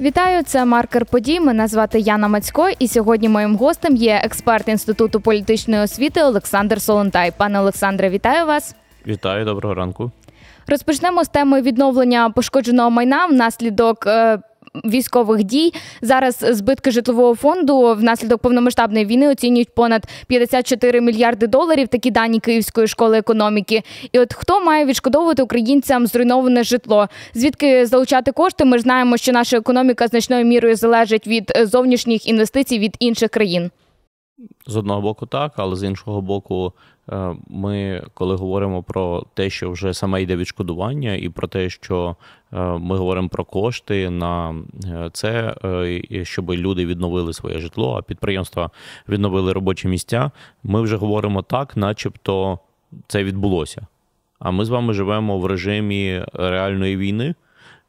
Вітаю, це маркер подій. Мене звати Яна Мацько, і сьогодні моїм гостем є експерт інституту політичної освіти Олександр Солонтай. Пане Олександре, вітаю вас. Вітаю, доброго ранку. Розпочнемо з теми відновлення пошкодженого майна внаслідок е, військових дій. Зараз збитки житлового фонду внаслідок повномасштабної війни оцінюють понад 54 мільярди доларів. Такі дані Київської школи економіки. І от хто має відшкодовувати українцям зруйноване житло? Звідки залучати кошти? Ми ж знаємо, що наша економіка значною мірою залежить від зовнішніх інвестицій від інших країн. З одного боку, так, але з іншого боку, е, ми, коли говоримо про те, що вже саме йде відшкодування, і про те, що е, ми говоримо про кошти на е, це, щоб люди відновили своє житло, а підприємства відновили робочі місця. Ми вже говоримо так, начебто це відбулося. А ми з вами живемо в режимі реальної війни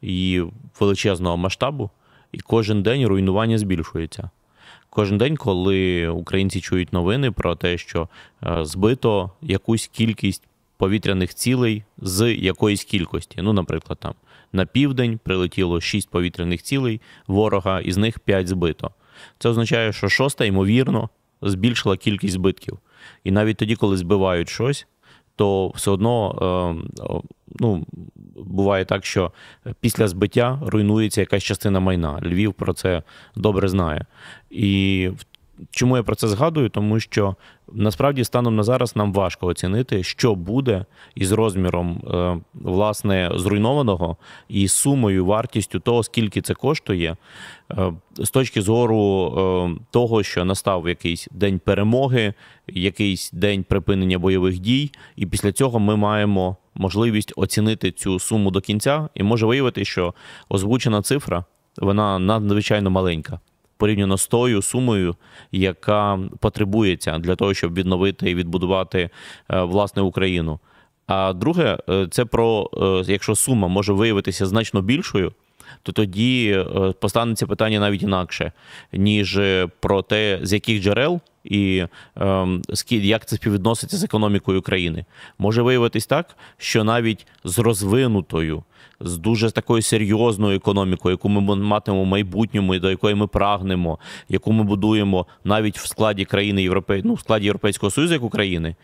і величезного масштабу, і кожен день руйнування збільшується. Кожен день, коли українці чують новини про те, що е, збито якусь кількість повітряних цілей з якоїсь кількості. Ну, наприклад, там на південь прилетіло 6 повітряних цілей ворога, із них 5 збито. Це означає, що шоста, ймовірно, збільшила кількість збитків. І навіть тоді, коли збивають щось, то все одно е, ну, буває так, що після збиття руйнується якась частина майна. Львів про це добре знає. І чому я про це згадую? Тому що насправді станом на зараз нам важко оцінити, що буде із розміром е, власне зруйнованого і сумою, вартістю того, скільки це коштує, е, з точки зору е, того, що настав якийсь день перемоги, якийсь день припинення бойових дій, і після цього ми маємо можливість оцінити цю суму до кінця, і може виявити, що озвучена цифра вона надзвичайно маленька. Порівняно з тою сумою, яка потребується для того, щоб відновити і відбудувати е, власне Україну. А друге, е, це про е, якщо сума може виявитися значно більшою, то тоді постанеться питання навіть інакше, ніж про те, з яких джерел і ем, як це співвідноситься з економікою країни. Може виявитись так, що навіть з розвинутою, з дуже такою серйозною економікою, яку ми матимемо в майбутньому, і до якої ми прагнемо, яку ми будуємо навіть в складі країни Європей... ну, в складі Європейського Союзу як України,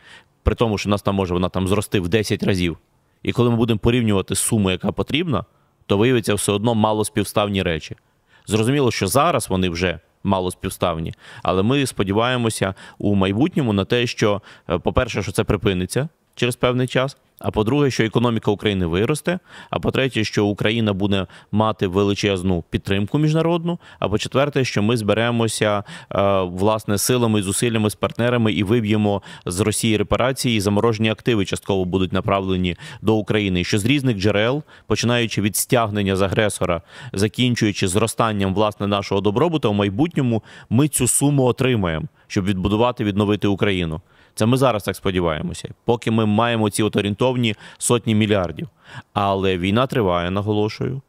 при тому, що нас там може вона там зрости в 10 разів. І коли ми будемо порівнювати суму, яка потрібна, то виявиться все одно мало співставні речі. Зрозуміло, що зараз вони вже мало співставні. Але ми сподіваємося у майбутньому на те, що, е, по-перше, що це припиниться через певний час. А по-друге, що економіка України виросте. А по-третє, що Україна буде мати величезну підтримку міжнародну. А по-четверте, що ми зберемося е, власне силами зусиллями з партнерами і виб'ємо з Росії репарації і заморожені активи частково будуть направлені до України. Що з різних джерел, починаючи від стягнення з агресора, закінчуючи зростанням власне нашого добробуту, в майбутньому ми цю суму отримаємо, щоб відбудувати відновити Україну. Це ми зараз так сподіваємося, поки ми маємо ці от орієнтовні сотні мільярдів. Але війна триває, наголошую.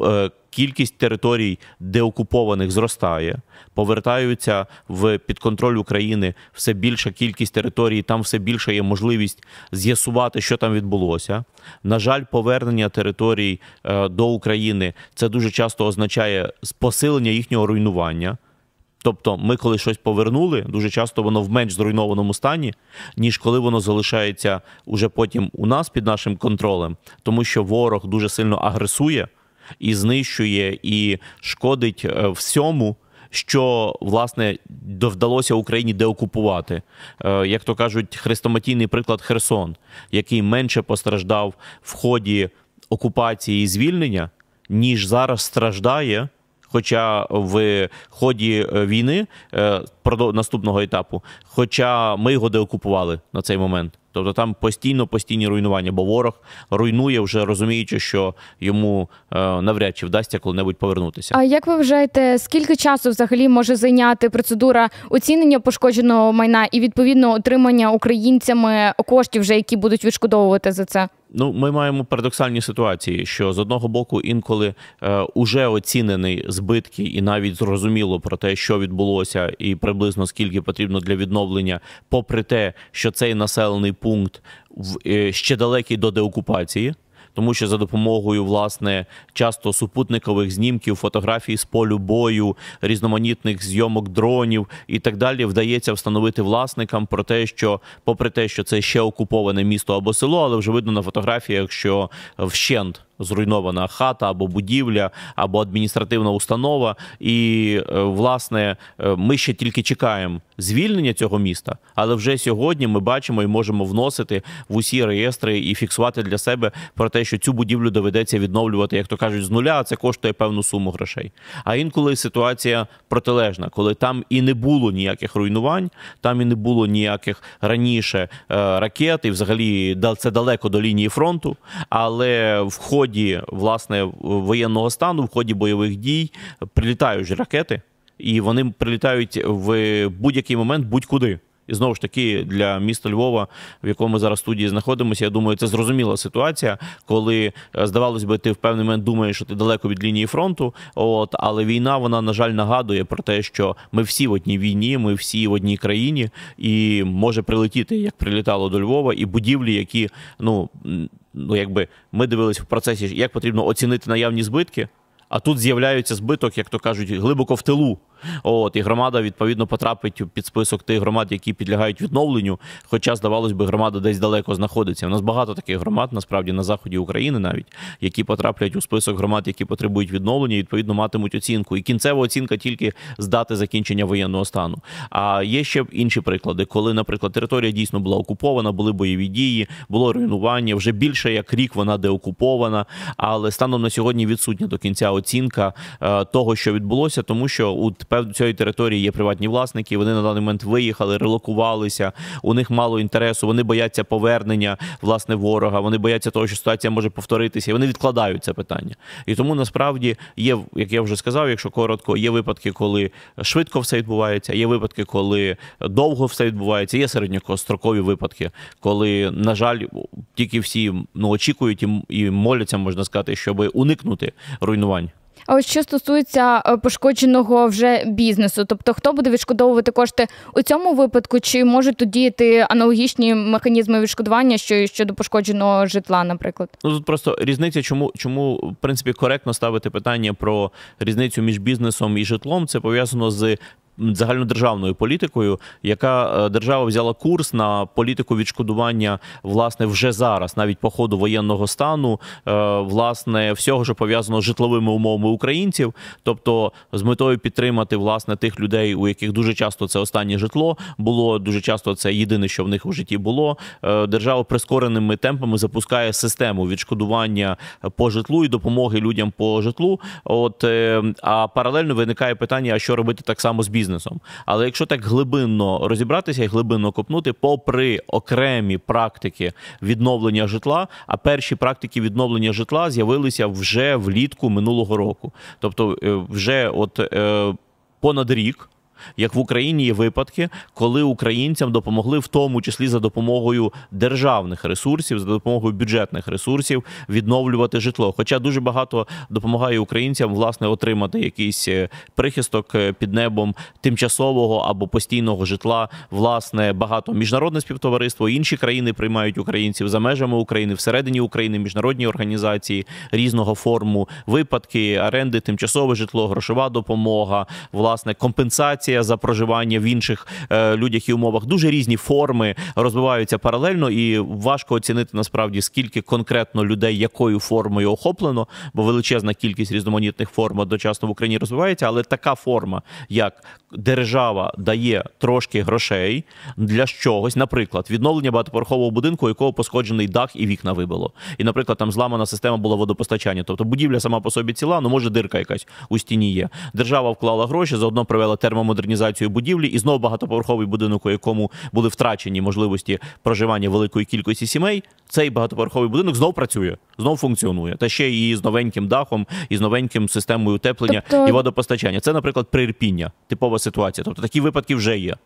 Е, кількість територій деокупованих зростає, повертаються в підконтроль України все більша кількість територій, там все більша є можливість з'ясувати, що там відбулося. На жаль, повернення територій е, до України це дуже часто означає посилення їхнього руйнування. Тобто, ми, коли щось повернули, дуже часто воно в менш зруйнованому стані, ніж коли воно залишається уже потім у нас під нашим контролем, тому що ворог дуже сильно агресує і знищує і шкодить е, всьому. Що власне вдалося Україні деокупувати, е, як то кажуть, хрестоматійний приклад Херсон, який менше постраждав в ході окупації і звільнення, ніж зараз страждає Хоча в ході е, війни е, наступного етапу, хоча ми його деокупували на цей момент. Тобто там постійно постійні руйнування, бо ворог руйнує, вже розуміючи, що йому е, навряд чи вдасться коли-небудь повернутися. А як ви вважаєте, скільки часу взагалі може зайняти процедура оцінення пошкодженого майна і відповідно отримання українцями коштів, вже які будуть відшкодовувати за це? Ну, ми маємо парадоксальні ситуації, що з одного боку інколи е, уже оцінені збитки, і навіть зрозуміло про те, що відбулося, і приблизно скільки потрібно для відновлення, попри те, що цей населений пункт в е, ще далекий до деокупації. Тому що за допомогою власне часто супутникових знімків, фотографій з полю бою, різноманітних зйомок дронів і так далі, вдається встановити власникам про те, що, попри те, що це ще окуповане місто або село, але вже видно на фотографіях, що вщент зруйнована хата або будівля, або адміністративна установа. І е, власне е, ми ще тільки чекаємо звільнення цього міста, але вже сьогодні ми бачимо і можемо вносити в усі реєстри і фіксувати для себе про те, що цю будівлю доведеться відновлювати, як то кажуть, з нуля. а Це коштує певну суму грошей. А інколи ситуація протилежна, коли там і не було ніяких руйнувань, там і не було ніяких раніше е, ракет, і взагалі це далеко до лінії фронту, але в ході ході власне воєнного стану, в ході бойових дій прилітають ракети, і вони прилітають в будь-який момент будь-куди. І знову ж таки для міста Львова, в якому ми зараз студії знаходимося, я думаю, це зрозуміла ситуація, коли е, здавалось би, ти в певний момент думаєш, що ти далеко від лінії фронту. От але війна, вона на жаль нагадує про те, що ми всі в одній війні, ми всі в одній країні, і може прилетіти, як прилітало до Львова, і будівлі, які ну ну якби ми дивилися в процесі, як потрібно оцінити наявні збитки. А тут з'являється збиток, як то кажуть, глибоко в тилу. От і громада відповідно потрапить під список тих громад, які підлягають відновленню. Хоча, здавалось би, громада десь далеко знаходиться. У нас багато таких громад, насправді на заході України, навіть які потраплять у список громад, які потребують відновлення, і відповідно матимуть оцінку. І кінцева оцінка тільки з дати закінчення воєнного стану. А є ще інші приклади, коли, наприклад, територія дійсно була окупована, були бойові дії, було руйнування. Вже більше як рік вона деокупована, але станом на сьогодні відсутня до кінця оцінка е, того, що відбулося, тому що у певно цієї території є приватні власники. Вони на даний момент виїхали, релокувалися. У них мало інтересу. Вони бояться повернення власне ворога. Вони бояться того, що ситуація може повторитися. і Вони відкладають це питання. І тому насправді є, як я вже сказав, якщо коротко, є випадки, коли швидко все відбувається. Є випадки, коли довго все відбувається. Є середньострокові випадки, коли, на жаль, тільки всі ну очікують і моляться, можна сказати, щоб уникнути руйнувань. А ось що стосується е, пошкодженого вже бізнесу, тобто хто буде відшкодовувати кошти у цьому випадку, чи можуть тут діяти аналогічні механізми відшкодування, що щодо пошкодженого житла, наприклад? Ну тут просто різниця, чому чому в принципі коректно ставити питання про різницю між бізнесом і житлом, це пов'язано з загальнодержавною політикою, яка е, держава взяла курс на політику відшкодування власне вже зараз, навіть по ходу воєнного стану, е, власне, всього, що пов'язано з житловими умовами українців, тобто з метою підтримати власне тих людей, у яких дуже часто це останнє житло було. Дуже часто це єдине, що в них у житті було. Е, держава прискореними темпами запускає систему відшкодування по житлу і допомоги людям по житлу. От а паралельно виникає питання: а що робити так само з бізнесом? Бізнесом. Але якщо так глибинно розібратися і глибинно копнути, попри окремі практики відновлення житла, а перші практики відновлення житла з'явилися вже влітку минулого року, тобто е, вже от е, понад рік як в Україні є випадки, коли українцям допомогли, в тому числі за допомогою державних ресурсів, за допомогою бюджетних ресурсів відновлювати житло. Хоча дуже багато допомагає українцям власне отримати якийсь е, прихисток е, під небом тимчасового або постійного житла. Власне, багато міжнародне співтовариство, інші країни приймають українців за межами України, всередині України, міжнародні організації різного форму, випадки, оренди, тимчасове житло, грошова допомога, власне компенсація компенсація за проживання в інших е, людях і умовах. Дуже різні форми розвиваються паралельно, і важко оцінити насправді скільки конкретно людей якою формою охоплено, бо величезна кількість різноманітних форм одночасно в Україні розвивається. Але така форма, як держава дає трошки грошей для чогось, наприклад, відновлення багатоповерхового будинку, у якого пошкоджений дах і вікна вибило. І, наприклад, там зламана система була водопостачання. Тобто будівля сама по собі ціла, ну може дирка якась у стіні є. Держава вклала гроші, заодно провела термомодернізацію будівлі, і знову багатоповерховий будинок, у якому були втрачені можливості проживання великої кількості сімей. Цей багатоповерховий будинок знов працює, знов функціонує. Та ще і з новеньким дахом, і з новеньким системою утеплення тобто... і водопостачання. Це, наприклад, прирпіння, типова ситуація. Тобто такі випадки вже є.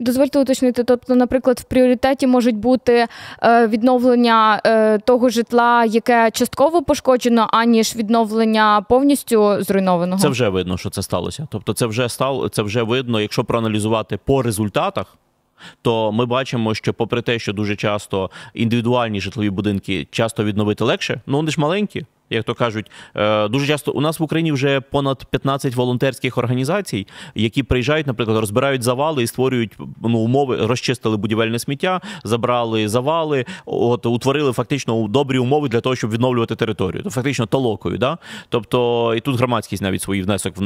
Дозвольте уточнити, тобто, наприклад, в пріоритеті можуть бути е, відновлення е, того житла, яке частково пошкоджено, аніж відновлення повністю зруйнованого. Це вже видно, що це сталося. Тобто, це вже стало, це вже видно, якщо проаналізувати по результатах. то ми бачимо, що, попри те, що дуже часто індивідуальні житлові будинки часто відновити легше, ну вони ж маленькі як то кажуть, е, дуже часто у нас в Україні вже понад 15 волонтерських організацій, які приїжджають, наприклад, розбирають завали і створюють ну, умови, розчистили будівельне сміття, забрали завали, от утворили фактично добрі умови для того, щоб відновлювати територію. То фактично толокою. Да? Тобто і тут громадськість навіть свій внесок е,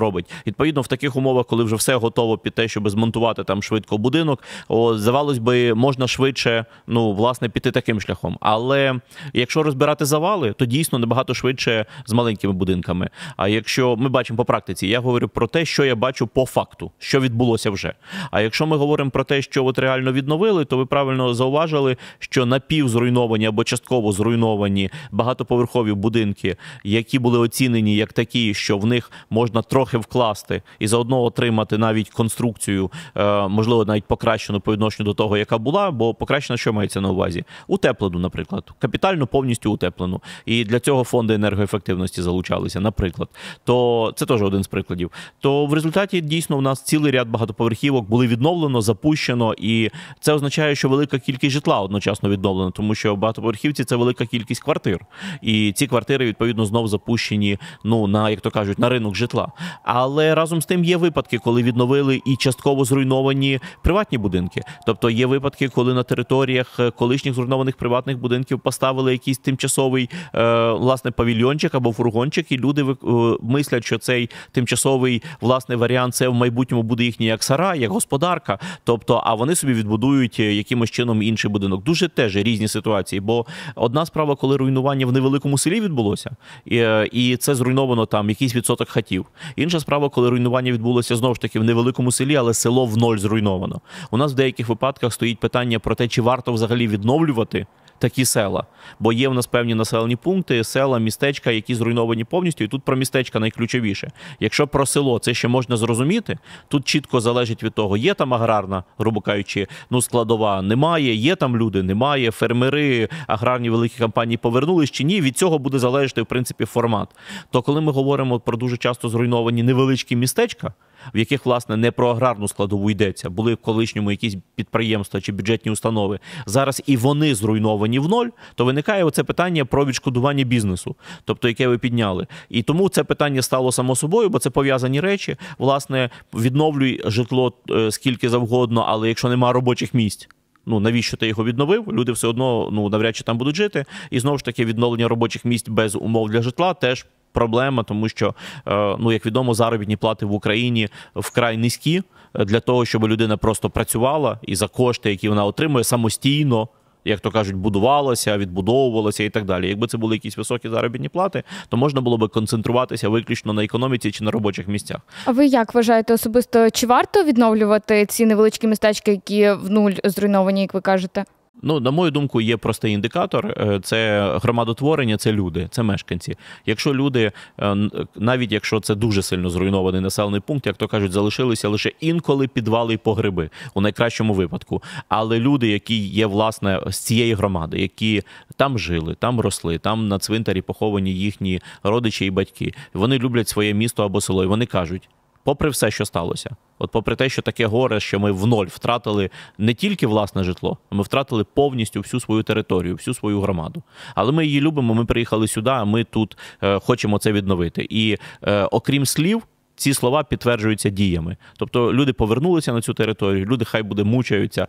робить. Відповідно, в таких умовах, коли вже все готово під те, щоб змонтувати там швидко будинок, о, здавалось би, можна швидше, ну власне, піти таким шляхом. Але якщо розбирати завали, то дійсно набагато швидше з маленькими будинками. А якщо ми бачимо по практиці, я говорю про те, що я бачу по факту, що відбулося вже. А якщо ми говоримо про те, що от реально відновили, то ви правильно зауважили, що напівзруйновані або частково зруйновані багатоповерхові будинки, які були оцінені як такі, що в них можна трохи вкласти і заодно отримати навіть конструкцію, е, можливо, навіть покращену по відношенню до того, яка була, бо покращена, що мається на увазі, утеплену, наприклад, капітально повністю утеплену. І для цього цього фонди енергоефективності залучалися, наприклад, то це теж один з прикладів. То в результаті дійсно у нас цілий ряд багатоповерхівок були відновлено, запущено, і це означає, що велика кількість житла одночасно відновлена, тому що багатоповерхівці це велика кількість квартир, і ці квартири відповідно знов запущені. Ну на як то кажуть, на ринок житла. Але разом з тим є випадки, коли відновили і частково зруйновані приватні будинки. Тобто є випадки, коли на територіях колишніх зруйнованих приватних будинків поставили якийсь тимчасовий е, власне павільйончик або фургончик, і люди е, мислять, що цей тимчасовий власне варіант це в майбутньому буде їхній як сара, як господарка. Тобто, а вони собі відбудують е, якимось чином інший будинок. Дуже теж різні ситуації. Бо одна справа, коли руйнування в невеликому селі відбулося, е, і це зруйновано там якийсь відсоток хатів. Інша справа, коли руйнування відбулося знову ж таки в невеликому селі, але село в ноль зруйновано. У нас в деяких випадках стоїть питання про те, чи варто взагалі відновлювати такі села. Бо є в нас певні населені пункти, села, містечка, які зруйновані повністю. І тут про містечка найключовіше. Якщо про село це ще можна зрозуміти, тут чітко залежить від того, є там аграрна, грубо кажучи, ну складова немає, є там люди, немає. Фермери, аграрні великі компанії повернулись чи ні. Від цього буде залежати в принципі формат. То коли ми говоримо про дуже часто зруйновані невеличкі містечка в яких власне не про аграрну складову йдеться, були в колишньому якісь підприємства чи бюджетні установи. Зараз і вони зруйновані в ноль, то виникає оце питання про відшкодування бізнесу, тобто яке ви підняли. І тому це питання стало само собою, бо це пов'язані речі. Власне, відновлюй житло е, скільки завгодно, але якщо немає робочих місць. Ну навіщо ти його відновив? Люди все одно ну навряд чи там будуть жити. І знову ж таки відновлення робочих місць без умов для житла теж проблема, тому що, е, ну як відомо, заробітні плати в Україні вкрай низькі е, для того, щоб людина просто працювала і за кошти, які вона отримує самостійно. Як то кажуть, будувалося, відбудовувалося і так далі. Якби це були якісь високі заробітні плати, то можна було би концентруватися виключно на економіці чи на робочих місцях. А ви як вважаєте особисто? Чи варто відновлювати ці невеличкі містечки, які в нуль зруйновані, як ви кажете? Ну, на мою думку, є простий індикатор: е, це громадотворення, це люди, це мешканці. Якщо люди, е, навіть якщо це дуже сильно зруйнований населений пункт, як то кажуть, залишилися лише інколи підвали і погреби у найкращому випадку. Але люди, які є власне з цієї громади, які там жили, там росли, там на цвинтарі поховані їхні родичі і батьки, вони люблять своє місто або село, і вони кажуть попри все, що сталося, от попри те, що таке горе, що ми в ноль втратили не тільки власне житло, ми втратили повністю всю свою територію, всю свою громаду. Але ми її любимо. Ми приїхали сюди, а ми тут е, хочемо це відновити. І е, окрім слів. Ці слова підтверджуються діями, тобто люди повернулися на цю територію, люди хай буде мучаються,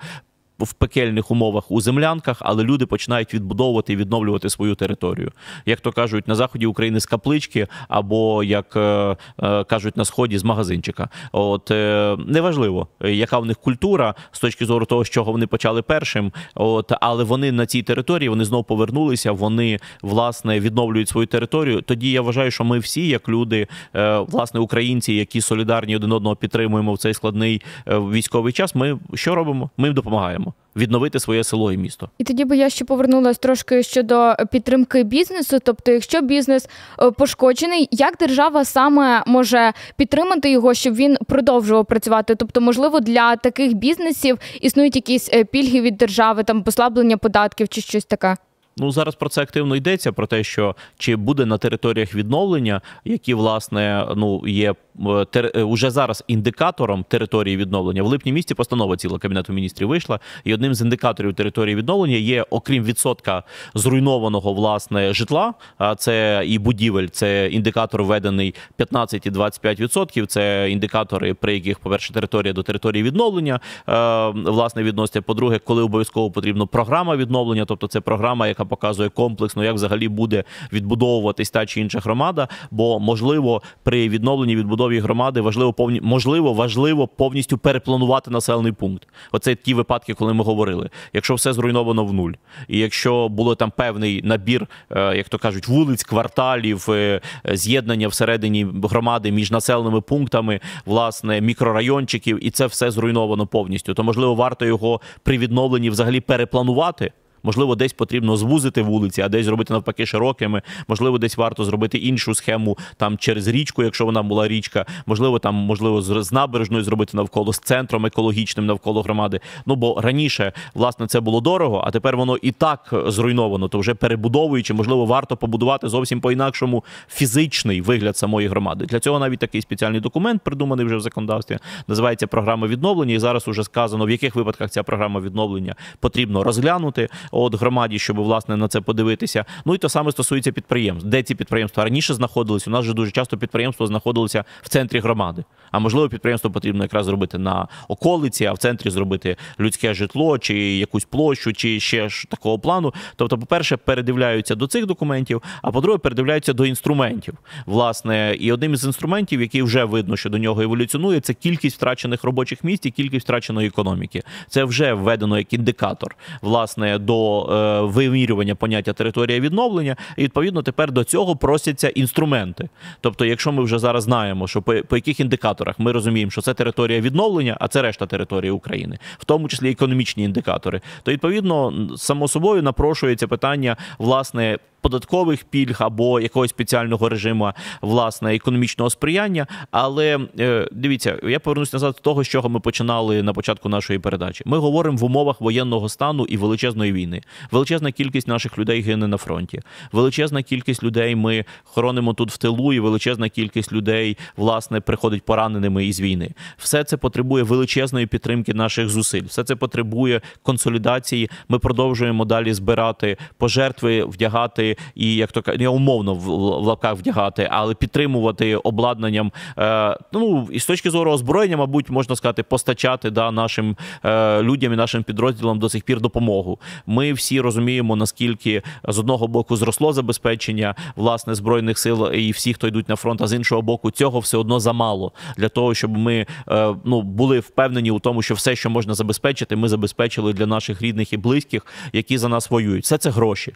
в пекельних умовах у землянках, але люди починають відбудовувати і відновлювати свою територію. Як то кажуть, на заході України з каплички, або як е, е, кажуть на сході з магазинчика. От е, неважливо, яка в них культура з точки зору того, з чого вони почали першим. От але вони на цій території вони знову повернулися. Вони власне відновлюють свою територію. Тоді я вважаю, що ми всі, як люди, е, власне, українці, які солідарні один одного підтримуємо в цей складний е, військовий час. Ми що робимо? Ми їм допомагаємо відновити своє село і місто. І тоді би я ще повернулася трошки щодо підтримки бізнесу. Тобто, якщо бізнес е, пошкоджений, як держава саме може підтримати його, щоб він продовжував працювати? Тобто, можливо, для таких бізнесів існують якісь е, пільги від держави, там послаблення податків чи щось таке. Ну зараз про це активно йдеться. Про те, що чи буде на територіях відновлення, які власне ну є е, тер, е, уже зараз індикатором території відновлення в липні місті. Постанова ціла кабінету міністрів вийшла, і одним з індикаторів території відновлення є, окрім відсотка зруйнованого власне житла. А це і будівель, це індикатор введений 15 і 25%. Це індикатори, при яких, по перше, територія до території відновлення е, власне відноситься. По-друге, коли обов'язково потрібна програма відновлення, тобто це програма, яка показує комплексно, як взагалі буде відбудовуватись та чи інша громада. Бо можливо при відновленні відбудові громади важливо повні можливо важливо повністю перепланувати населений пункт. Оце ті випадки, коли ми говорили. Якщо все зруйновано в нуль, і якщо було там певний набір, е, як то кажуть, вулиць, кварталів, е, з'єднання всередині громади між населеними пунктами, власне, мікрорайончиків, і це все зруйновано повністю, то можливо варто його при відновленні взагалі перепланувати. Можливо, десь потрібно звузити вулиці, а десь зробити навпаки широкими. Можливо, десь варто зробити іншу схему там через річку, якщо вона була річка. Можливо, там можливо з набережною зробити навколо з центром екологічним навколо громади. Ну бо раніше власне це було дорого, а тепер воно і так зруйновано. То вже перебудовуючи, можливо, варто побудувати зовсім по інакшому фізичний вигляд самої громади. Для цього навіть такий спеціальний документ придуманий вже в законодавстві. Називається програма відновлення. І зараз уже сказано, в яких випадках ця програма відновлення потрібно розглянути от громаді, щоб власне на це подивитися. Ну і то саме стосується підприємств. Де ці підприємства раніше знаходились? У нас же дуже часто підприємства знаходилися в центрі громади. А можливо, підприємство потрібно якраз зробити на околиці, а в центрі зробити людське житло чи якусь площу, чи ще ж такого плану. Тобто, по-перше, передивляються до цих документів, а по-друге, передивляються до інструментів. Власне, і одним із інструментів, який вже видно, що до нього еволюціонує, це кількість втрачених робочих місць і кількість втраченої економіки. Це вже введено як індикатор власне до е, вимірювання поняття територія відновлення, і відповідно тепер до цього просяться інструменти. Тобто, якщо ми вже зараз знаємо, що по, по яких індикаторах ми розуміємо, що це територія відновлення, а це решта території України, в тому числі економічні індикатори, то відповідно само собою напрошується питання власне податкових пільг або якогось спеціального режиму власне економічного сприяння. Але е, дивіться, я повернусь назад до того, з чого ми починали на початку нашої передачі. Ми говоримо в умовах воєнного стану і величезної війни. Величезна кількість наших людей гине на фронті. Величезна кількість людей ми хоронимо тут в тилу, і величезна кількість людей власне приходить пораненими із війни. Все це потребує величезної підтримки наших зусиль. Все це потребує консолідації. Ми продовжуємо далі збирати пожертви, вдягати і як то не умовно в лапках вдягати, але підтримувати обладнанням. Е, ну і з точки зору озброєння, мабуть, можна сказати, постачати да нашим е, людям і нашим підрозділам до сих пір допомогу. Ми всі розуміємо, наскільки з одного боку зросло забезпечення власне збройних сил і всіх, хто йдуть на фронт, а з іншого боку, цього все одно замало для того, щоб ми е, ну були впевнені у тому, що все, що можна забезпечити, ми забезпечили для наших рідних і близьких, які за нас воюють. Все це гроші.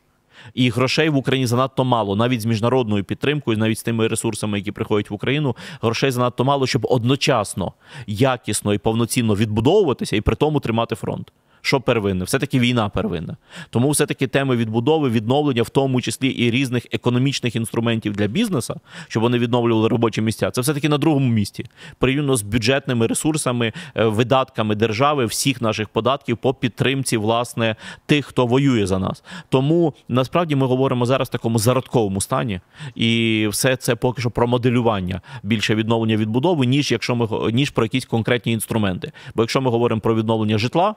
І грошей в Україні занадто мало, навіть з міжнародною підтримкою, навіть з тими ресурсами, які приходять в Україну, грошей занадто мало, щоб одночасно якісно і повноцінно відбудовуватися і при тому тримати фронт що первинне? Все-таки війна первинна. Тому все-таки теми відбудови, відновлення, в тому числі і різних економічних інструментів для бізнесу, щоб вони відновлювали робочі місця. Це все-таки на другому місці. Порівняно з бюджетними ресурсами, е, видатками держави, всіх наших податків по підтримці власне тих, хто воює за нас. Тому насправді ми говоримо зараз в такому зародковому стані, і все це поки що про моделювання більше відновлення відбудови, ніж якщо ми ніж про якісь конкретні інструменти. Бо якщо ми говоримо про відновлення житла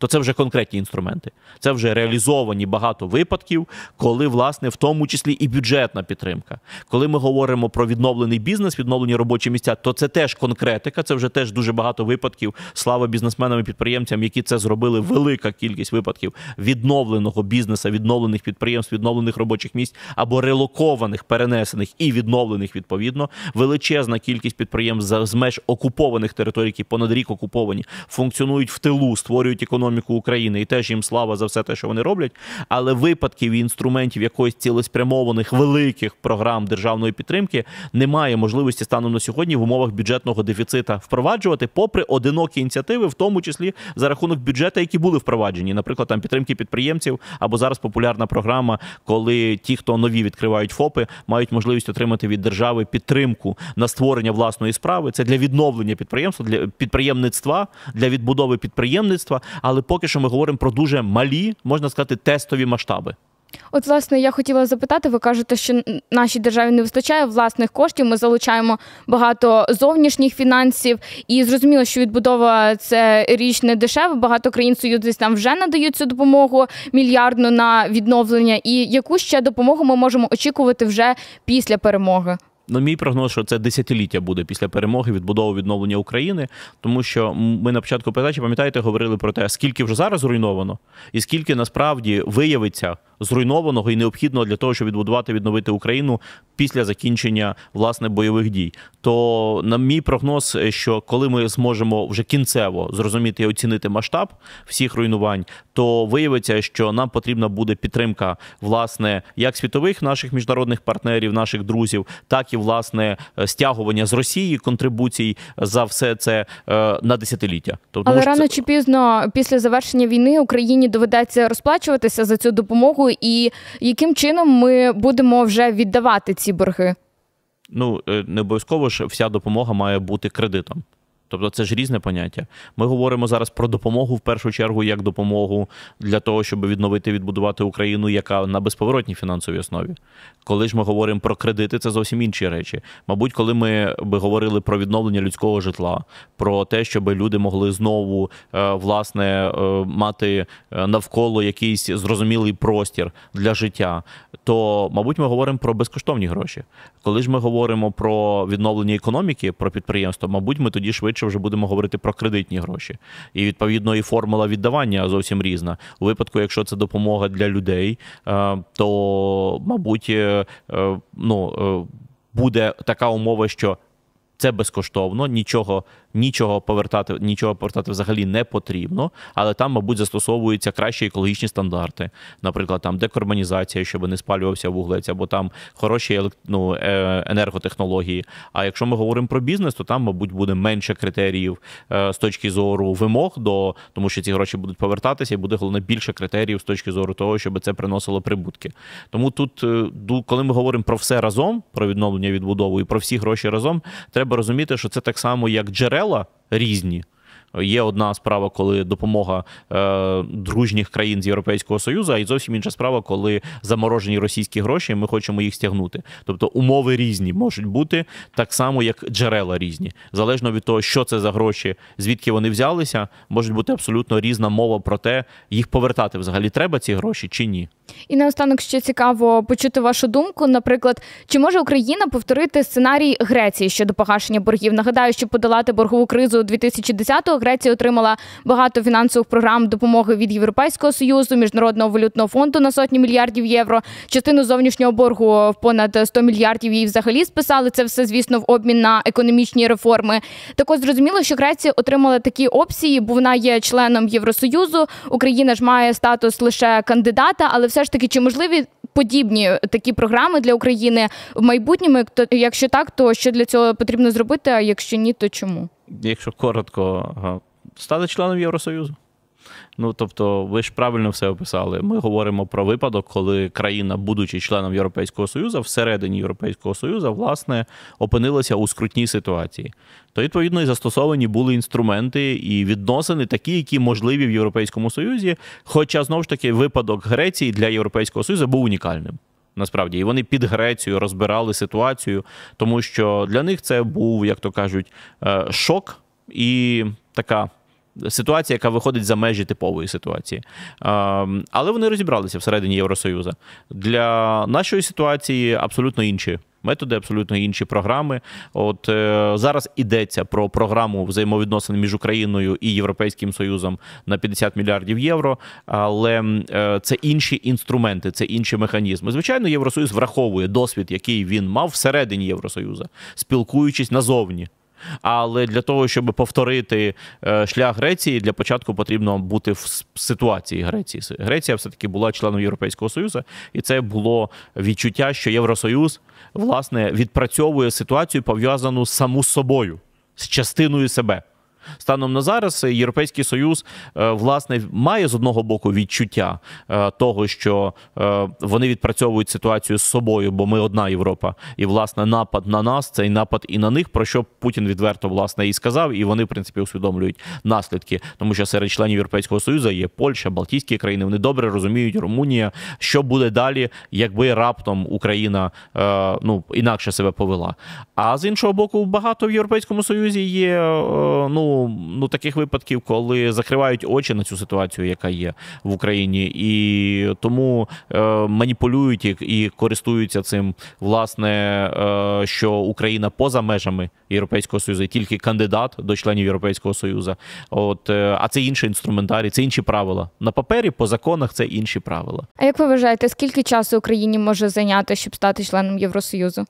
то це вже конкретні інструменти. Це вже реалізовані багато випадків, коли, власне, в тому числі і бюджетна підтримка. Коли ми говоримо про відновлений бізнес, відновлені робочі місця, то це теж конкретика. Це вже теж дуже багато випадків. Слава бізнесменам і підприємцям, які це зробили. Велика кількість випадків відновленого бізнесу, відновлених підприємств, відновлених робочих місць або релокованих, перенесених і відновлених відповідно. Величезна кількість підприємств з меж окупованих територій, які понад рік окуповані, функціонують в тилу, створюють економіку економіку України, і теж їм слава за все те, що вони роблять. Але випадків і інструментів якоїсь цілеспрямованих великих програм державної підтримки немає можливості станом на сьогодні в умовах бюджетного дефіцита впроваджувати, попри одинокі ініціативи, в тому числі за рахунок бюджету, які були впроваджені, наприклад, там підтримки підприємців або зараз популярна програма, коли ті, хто нові відкривають ФОПи, мають можливість отримати від держави підтримку на створення власної справи. Це для відновлення підприємства, для підприємництва, для відбудови підприємництва. Але поки що ми говоримо про дуже малі, можна сказати, тестові масштаби. От, власне, я хотіла запитати, ви кажете, що нашій державі не вистачає власних коштів. Ми залучаємо багато зовнішніх фінансів, і зрозуміло, що відбудова це річ не дешева. Багато країн союзу там вже надають цю допомогу мільярдну на відновлення. І яку ще допомогу ми можемо очікувати вже після перемоги? Ну, мій прогноз, що це десятиліття буде після перемоги відбудови відновлення України, тому що ми на початку передачі, пам'ятаєте, говорили про те, скільки вже зараз зруйновано, і скільки насправді виявиться зруйнованого і необхідного для того, щоб відбудувати відновити Україну після закінчення власне бойових дій. То на мій прогноз, що коли ми зможемо вже кінцево зрозуміти і оцінити масштаб всіх руйнувань, то виявиться, що нам потрібна буде підтримка власне як світових наших міжнародних партнерів, наших друзів, так і власне стягування з Росії контрибуцій за все це е, на десятиліття. Тобто, але рано це... чи пізно після завершення війни Україні доведеться розплачуватися за цю допомогу і яким чином ми будемо вже віддавати ці борги? Ну е, не обов'язково ж вся допомога має бути кредитом. Тобто це ж різне поняття. Ми говоримо зараз про допомогу в першу чергу як допомогу для того, щоб відновити відбудувати Україну, яка на безповоротній фінансовій основі. Коли ж ми говоримо про кредити, це зовсім інші речі. Мабуть, коли ми би говорили про відновлення людського житла, про те, щоб люди могли знову е, власне е, мати е, навколо якийсь зрозумілий простір для життя, то мабуть ми говоримо про безкоштовні гроші. Коли ж ми говоримо про відновлення економіки, про підприємство, мабуть, ми тоді швидше вже будемо говорити про кредитні гроші. І відповідно і формула віддавання зовсім різна. У випадку, якщо це допомога для людей, то мабуть. Е, ну, е, буде така умова, що це безкоштовно, нічого нічого повертати, нічого повертати взагалі не потрібно, але там, мабуть, застосовуються кращі екологічні стандарти, наприклад, там декарбонізація, щоб не спалювався вуглець, або там хороші ну, е, енерготехнології. А якщо ми говоримо про бізнес, то там, мабуть, буде менше критеріїв з точки зору вимог до тому, що ці гроші будуть повертатися, і буде головне більше критеріїв з точки зору того, щоб це приносило прибутки. Тому тут, коли ми говоримо про все разом, про відновлення відбудову і про всі гроші разом, треба розуміти, що це так само, як джерела різні. Є одна справа, коли допомога е, дружніх країн з Європейського Союзу, і зовсім інша справа, коли заморожені російські гроші, ми хочемо їх стягнути. Тобто умови різні можуть бути так само, як джерела різні. Залежно від того, що це за гроші, звідки вони взялися, може бути абсолютно різна мова про те, їх повертати взагалі треба ці гроші чи ні. І наостанок ще цікаво почути вашу думку. Наприклад, чи може Україна повторити сценарій Греції щодо погашення боргів? Нагадаю, що подолати боргову кризу 2010-го Греція отримала багато фінансових програм допомоги від Європейського союзу, міжнародного валютного фонду на сотні мільярдів євро. Частину зовнішнього боргу в понад 100 мільярдів її взагалі списали. Це все, звісно, в обмін на економічні реформи. Так ось зрозуміло, що Греція отримала такі опції, бо вона є членом Євросоюзу. Україна ж має статус лише кандидата, але все ж таки, чи можливі подібні такі програми для України в майбутньому? Якщо так, то що для цього потрібно зробити? А якщо ні, то чому? Якщо коротко, стати членом Євросоюзу. Ну тобто, ви ж правильно все описали. Ми говоримо про випадок, коли країна, будучи членом Європейського Союзу, всередині Європейського Союзу, власне, опинилася у скрутній ситуації. То відповідно і застосовані були інструменти і відносини, такі, які можливі в Європейському Союзі. Хоча знову ж таки випадок Греції для Європейського Союзу був унікальним. Насправді, і вони під Грецією розбирали ситуацію, тому що для них це був, як то кажуть, е, шок і така ситуація, яка виходить за межі типової ситуації. Але вони розібралися всередині Євросоюзу. Для нашої ситуації абсолютно інші. Методи абсолютно інші програми. От е, зараз ідеться про програму взаємовідносин між Україною і Європейським Союзом на 50 мільярдів євро. Але е, це інші інструменти, це інші механізми. Звичайно, Євросоюз враховує досвід, який він мав всередині Євросоюзу, спілкуючись назовні. Але для того, щоб повторити е, шлях Греції, для початку потрібно бути в ситуації Греції. Греція все-таки була членом Європейського Союзу, і це було відчуття, що Євросоюз власне відпрацьовує ситуацію пов'язану саму з собою, з частиною себе. Станом на зараз Європейський Союз е, власне має з одного боку відчуття е, того, що е, вони відпрацьовують ситуацію з собою, бо ми одна Європа, і власне напад на нас цей напад і на них, про що Путін відверто власне і сказав, і вони в принципі усвідомлюють наслідки, тому що серед членів Європейського союзу є Польща, Балтійські країни. Вони добре розуміють Румунія, що буде далі, якби раптом Україна ну інакше себе повела. А з іншого боку, багато в європейському союзі є ну ну таких випадків, коли закривають очі на цю ситуацію, яка є в Україні, і тому е, маніпулюють і користуються цим, власне, е, що Україна поза межами Європейського союзу, і тільки кандидат до членів Європейського союзу. От е, а це інший інструментарій, це інші правила на папері, по законах це інші правила. А як ви вважаєте, скільки часу Україні може зайняти, щоб стати членом Євросоюзу?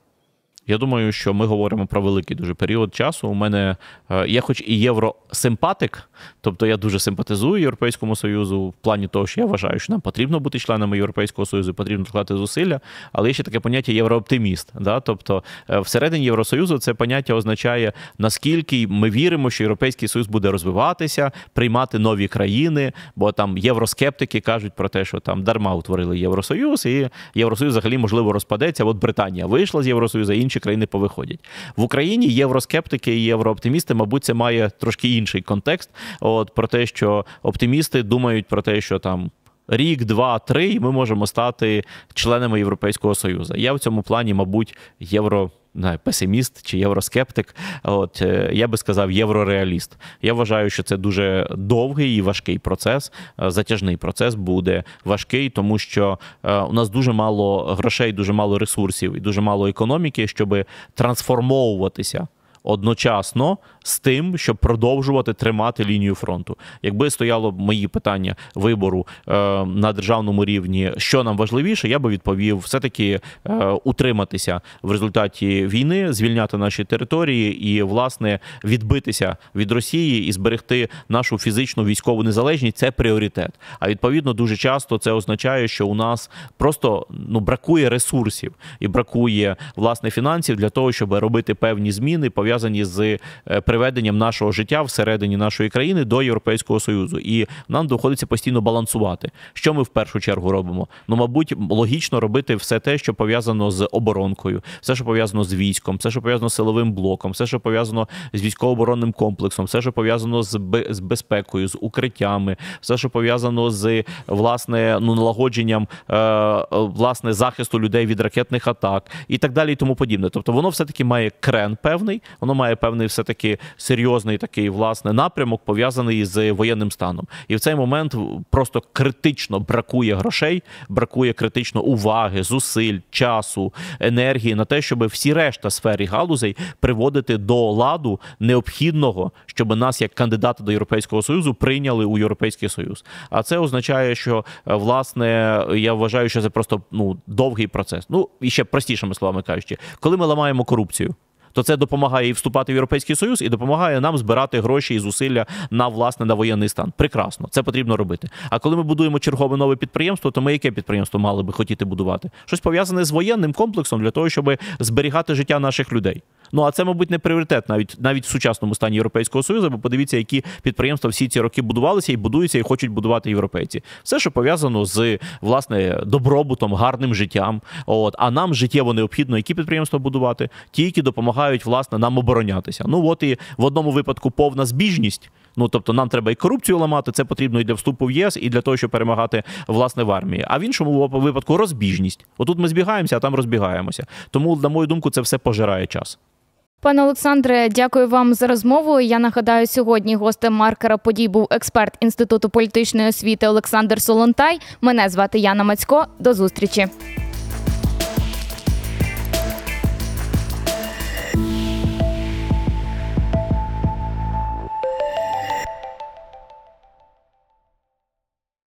Я думаю, що ми говоримо про великий дуже період часу. У мене е, я, хоч і євросимпатик, тобто я дуже симпатизую Європейському Союзу в плані того, що я вважаю, що нам потрібно бути членами Європейського Союзу, потрібно вкладати зусилля, але є ще таке поняття єврооптиміст. Да? Тобто, е, всередині Євросоюзу це поняття означає, наскільки ми віримо, що Європейський Союз буде розвиватися, приймати нові країни, бо там євроскептики кажуть про те, що там дарма утворили Євросоюз, і Євросоюз взагалі можливо розпадеться. От Британія вийшла з Євросоюзу, інші країни повиходять в Україні. Євроскептики і єврооптимісти, мабуть, це має трошки інший контекст. От про те, що оптимісти думають про те, що там. Рік, два, три, і ми можемо стати членами Європейського Союзу. Я в цьому плані, мабуть, євро не, песиміст чи євроскептик. От е, я би сказав, єврореаліст. Я вважаю, що це дуже довгий і важкий процес. Е, затяжний процес буде важкий, тому що е, у нас дуже мало грошей, дуже мало ресурсів і дуже мало економіки, щоб трансформовуватися одночасно з тим, щоб продовжувати тримати лінію фронту. Якби стояло мої питання вибору е, на державному рівні, що нам важливіше, я би відповів все-таки е, утриматися в результаті війни, звільняти наші території і власне відбитися від Росії і зберегти нашу фізичну військову незалежність. Це пріоритет. А відповідно дуже часто це означає, що у нас просто ну бракує ресурсів і бракує власне фінансів для того, щоб робити певні зміни пов'язані з е, приведенням нашого життя всередині нашої країни до Європейського союзу, і нам доводиться постійно балансувати. Що ми в першу чергу робимо? Ну, мабуть, логічно робити все те, що пов'язано з оборонкою, все, що пов'язано з військом, все, що пов'язано з силовим блоком, все, що пов'язано з військово-оборонним комплексом, все, що пов'язано з з безпекою, з укриттями, все, що пов'язано з власне ну налагодженням е, власне захисту людей від ракетних атак і так далі, і тому подібне. Тобто, воно все таки має крен певний, воно має певний все таки серйозний такий власне напрямок пов'язаний з воєнним станом. І в цей момент просто критично бракує грошей, бракує критично уваги, зусиль, часу, енергії на те, щоб всі решта сфері галузей приводити до ладу необхідного, щоб нас, як кандидата до Європейського союзу, прийняли у Європейський Союз. А це означає, що власне я вважаю, що це просто ну довгий процес. Ну і ще простішими словами кажучи, коли ми ламаємо корупцію то це допомагає і вступати в європейський союз і допомагає нам збирати гроші і зусилля на власне на воєнний стан. Прекрасно, це потрібно робити. А коли ми будуємо чергове нове підприємство, то ми яке підприємство мали би хотіти будувати? Щось пов'язане з воєнним комплексом для того, щоб зберігати життя наших людей. Ну а це, мабуть, не пріоритет навіть навіть в сучасному стані Європейського союзу. Бо подивіться, які підприємства всі ці роки будувалися і будуються, і хочуть будувати європейці. Все, що пов'язано з власне добробутом, гарним життям. От а нам життєво необхідно, які підприємства будувати, ті, які допомагають власне нам оборонятися. Ну от і в одному випадку повна збіжність. Ну тобто нам треба і корупцію ламати, це потрібно і для вступу в ЄС, і для того, щоб перемагати власне в армії. А в іншому випадку розбіжність. Отут ми збігаємося, а там розбігаємося. Тому, на мою думку, це все пожирає час. Пане Олександре, дякую вам за розмову. Я нагадаю, сьогодні гостем маркера подій був експерт інституту політичної освіти Олександр Солонтай. Мене звати Яна Мацько. До зустрічі.